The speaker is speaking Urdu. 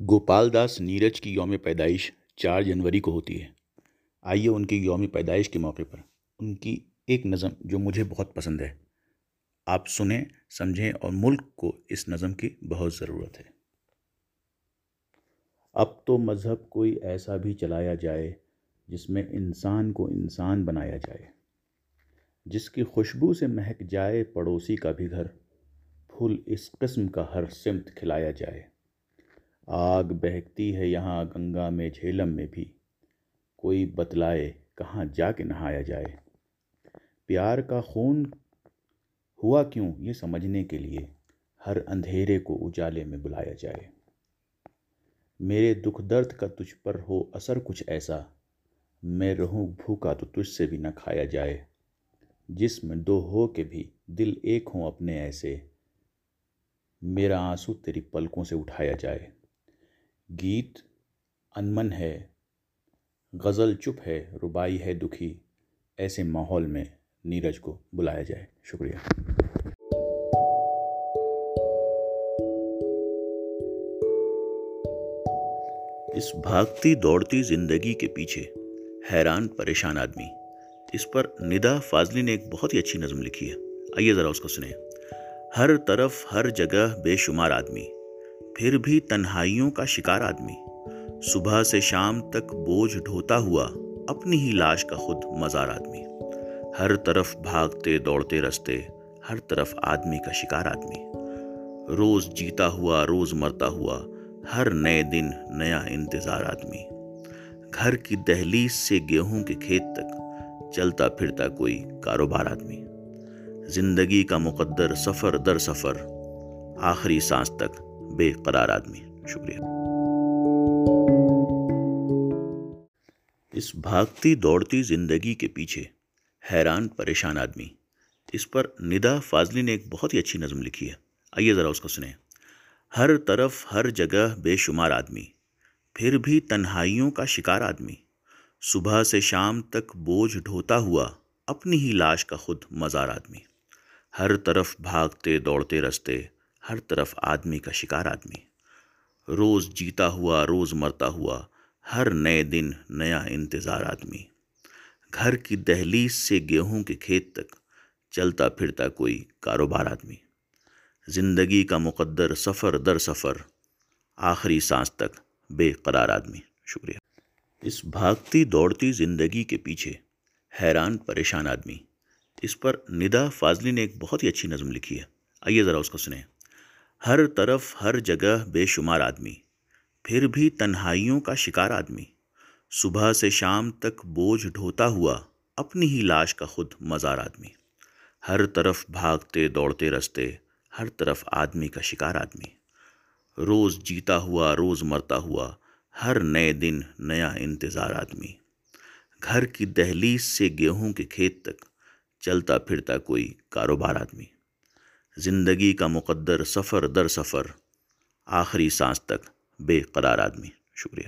گوپال داس نیرج کی یوم پیدائش چار جنوری کو ہوتی ہے۔ آئیے ان کی یوم پیدائش کے موقع پر ان کی ایک نظم جو مجھے بہت پسند ہے۔ آپ سنیں، سمجھیں اور ملک کو اس نظم کی بہت ضرورت ہے۔ اب تو مذہب کوئی ایسا بھی چلایا جائے جس میں انسان کو انسان بنایا جائے۔ جس کی خوشبو سے مہک جائے پڑوسی کا بھی گھر، پھول اس قسم کا ہر سمت کھلایا جائے۔ آگ بہکتی ہے یہاں گنگا میں جھیلم میں بھی۔ کوئی بتلائے کہاں جا کے نہایا جائے۔ پیار کا خون ہوا کیوں یہ سمجھنے کے لیے ہر اندھیرے کو اجالے میں بلایا جائے۔ میرے دکھ درد کا تجھ پر ہو اثر کچھ ایسا۔ میں رہوں بھوکا تو تجھ سے بھی نہ کھایا جائے۔ جسم دو ہو کے بھی دل ایک ہوں اپنے ایسے۔ میرا آنسو تیری پلکوں سے اٹھایا جائے۔ گیت انمن ہے، غزل چپ ہے ربائی ہے دکھی، ایسے ماحول میں نیرج کو بلایا جائے۔ شکریہ۔ اس بھاگتی دوڑتی زندگی کے پیچھے حیران پریشان آدمی۔ اس پر ندا فاضلی نے ایک بہت ہی اچھی نظم لکھی ہے۔ آئیے ذرا اس کو سنیں۔ ہر طرف ہر جگہ بے شمار آدمی۔ پھر بھی تنہائیوں کا شکار آدمی۔ صبح سے شام تک بوجھ ڈھوتا ہوا اپنی ہی لاش کا خود مزار آدمی۔ ہر طرف بھاگتے، دوڑتے، رستے، ہر طرف آدمی کا شکار آدمی۔ روز جیتا ہوا، روز مرتا ہوا، ہر نئے دن نیا انتظار آدمی۔ گھر کی دہلیز سے گیہوں کے کھیت تک چلتا پھرتا کوئی کاروبار آدمی۔ زندگی کا مقدر سفر در سفر، آخری سانس تک بے قرار آدمی شکریہ۔ اس بھاگتی دوڑتی زندگی کے پیچھے حیران پریشان آدمی۔ اس پر ندا فاضلی نے ایک بہت ہی اچھی نظم لکھی ہے۔ آئیے ذرا اس کو سنیں۔ ہر طرف ہر جگہ بے شمار آدمی، پھر بھی تنہائیوں کا شکار آدمی۔ صبح سے شام تک بوجھ ڈھوتا ہوا اپنی ہی لاش کا خود مزار آدمی۔ ہر طرف بھاگتے دوڑتے رستے ہر طرف آدمی کا شکار آدمی۔ روز جیتا ہوا، روز مرتا ہوا، ہر نئے دن نیا انتظار آدمی۔ گھر کی دہلیز سے گیہوں کے کھیت تک چلتا پھرتا کوئی کاروبار آدمی۔ زندگی کا مقدر سفر در سفر، آخری سانس تک بے قرار آدمی۔ شکریہ۔ اس بھاگتی دوڑتی زندگی کے پیچھے حیران پریشان آدمی۔ اس پر ندا فاضلی نے ایک بہت ہی اچھی نظم لکھی ہے۔ آئیے ذرا اس کو سنیں۔ ہر طرف ہر جگہ بے شمار آدمی، پھر بھی تنہائیوں کا شکار آدمی۔ صبح سے شام تک بوجھ ڈھوتا ہوا اپنی ہی لاش کا خود مزار آدمی۔ ہر طرف بھاگتے، دوڑتے، رستے، ہر طرف آدمی کا شکار آدمی۔ روز جیتا ہوا، روز مرتا ہوا، ہر نئے دن نیا انتظار آدمی۔ گھر کی دہلیز سے گیہوں کے کھیت تک چلتا پھرتا کوئی کاروبار آدمی۔ زندگی کا مقدر سفر در سفر آخری سانس تک بے قرار آدمی۔ شکریہ۔